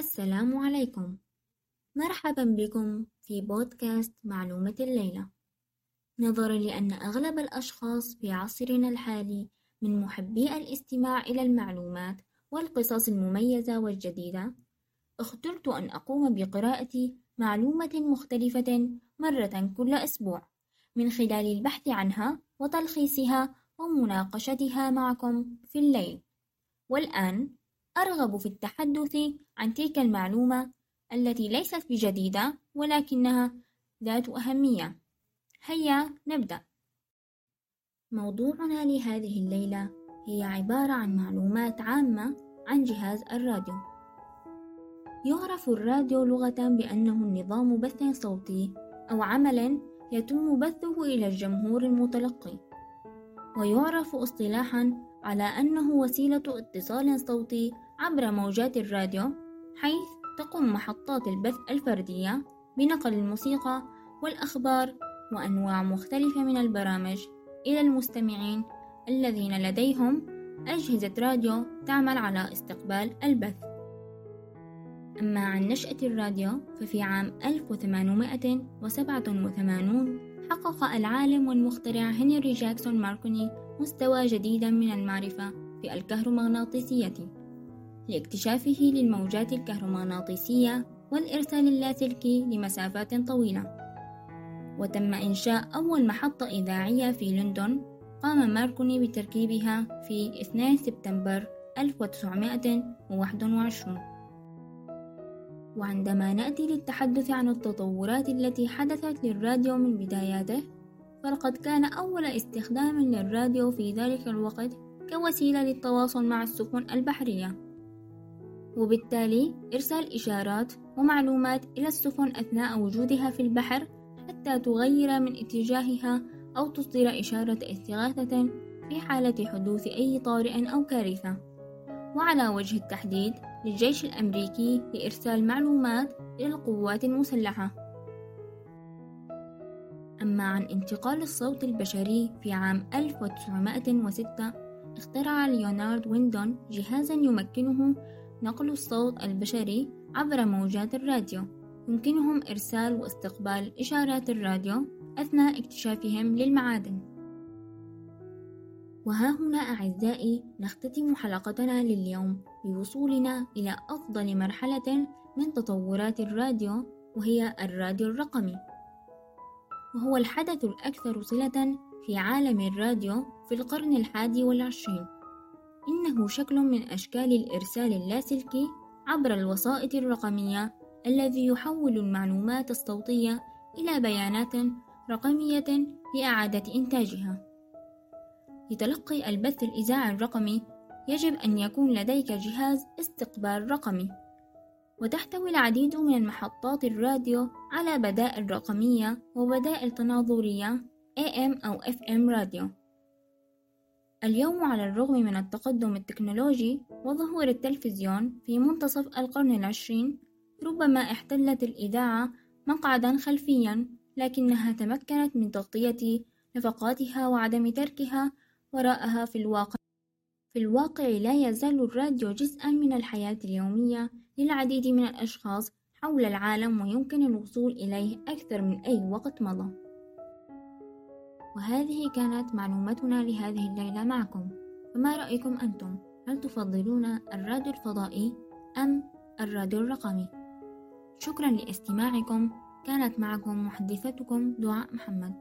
السلام عليكم. مرحبا بكم في بودكاست معلومة الليلة. نظرا لأن أغلب الأشخاص في عصرنا الحالي من محبي الاستماع إلى المعلومات والقصص المميزة والجديدة اخترت أن أقوم بقراءة معلومة مختلفة مرة كل أسبوع من خلال البحث عنها وتلخيصها ومناقشتها معكم في الليل. والآن أرغب في التحدث عن تلك المعلومة التي ليست بجديدة ولكنها ذات أهمية. هيا نبدأ. موضوعنا لهذه الليلة هي عبارة عن معلومات عامة عن جهاز الراديو. يعرف الراديو لغة بأنه نظام بث صوتي أو عمل يتم بثه إلى الجمهور المتلقي. ويعرف اصطلاحا على أنه وسيلة اتصال صوتي عبر موجات الراديو حيث تقوم محطات البث الفردية بنقل الموسيقى والأخبار وأنواع مختلفة من البرامج إلى المستمعين الذين لديهم أجهزة راديو تعمل على استقبال البث. أما عن نشأة الراديو ففي عام 1887 حقق العالم والمخترع هنري جاكسون ماركوني مستوى جديدا من المعرفة في الكهرومغناطيسية لاكتشافه للموجات الكهرومغناطيسية والإرسال اللاسلكي لمسافات طويلة. وتم إنشاء أول محطة إذاعية في لندن قام ماركوني بتركيبها في 2 سبتمبر 1921 وعندما نأتي للتحدث عن التطورات التي حدثت للراديو من بداياته فلقد كان أول استخدام للراديو في ذلك الوقت كوسيلة للتواصل مع السفن البحرية. وبالتالي إرسال إشارات ومعلومات إلى السفن أثناء وجودها في البحر حتى تغير من اتجاهها أو تصدر إشارة استغاثة في حالة حدوث أي طارئ أو كارثة. وعلى وجه التحديد للجيش الأمريكي لإرسال معلومات إلى القوات المسلحة. أما عن انتقال الصوت البشري في عام 1906 اخترع ليونارد ويندون جهازا يمكنه نقل الصوت البشري عبر موجات الراديو. يمكنهم إرسال واستقبال إشارات الراديو أثناء اكتشافهم للمعادن. وها هنا أعزائي نختتم حلقتنا لليوم بوصولنا إلى أفضل مرحلة من تطورات الراديو وهي الراديو الرقمي. وهو الحدث الأكثر صلة في عالم الراديو في القرن الحادي والعشرين إنه شكل من أشكال الإرسال اللاسلكي عبر الوسائط الرقمية الذي يحول المعلومات الصوتية إلى بيانات رقمية لإعادة إنتاجها. لتلقي البث الإذاعي الرقمي يجب أن يكون لديك جهاز استقبال رقمي وتحتوي العديد من المحطات الراديو على بدائل رقمية وبدائل تناظرية AM أو FM راديو. اليوم على الرغم من التقدم التكنولوجي وظهور التلفزيون في منتصف القرن العشرين ربما احتلت الإذاعة مقعدا خلفيا لكنها تمكنت من تغطية نفقاتها وعدم تركها وراءها في الواقع. في الواقع لا يزال الراديو جزءا من الحياة اليومية للعديد من الأشخاص حول العالم ويمكن الوصول إليه أكثر من أي وقت مضى وهذه كانت معلومتنا لهذه الليلة معكم فما رأيكم أنتم؟ هل تفضلون الراديو الفضائي أم الراديو الرقمي؟ شكرا لاستماعكم كانت معكم محدثتكم دعاء محمد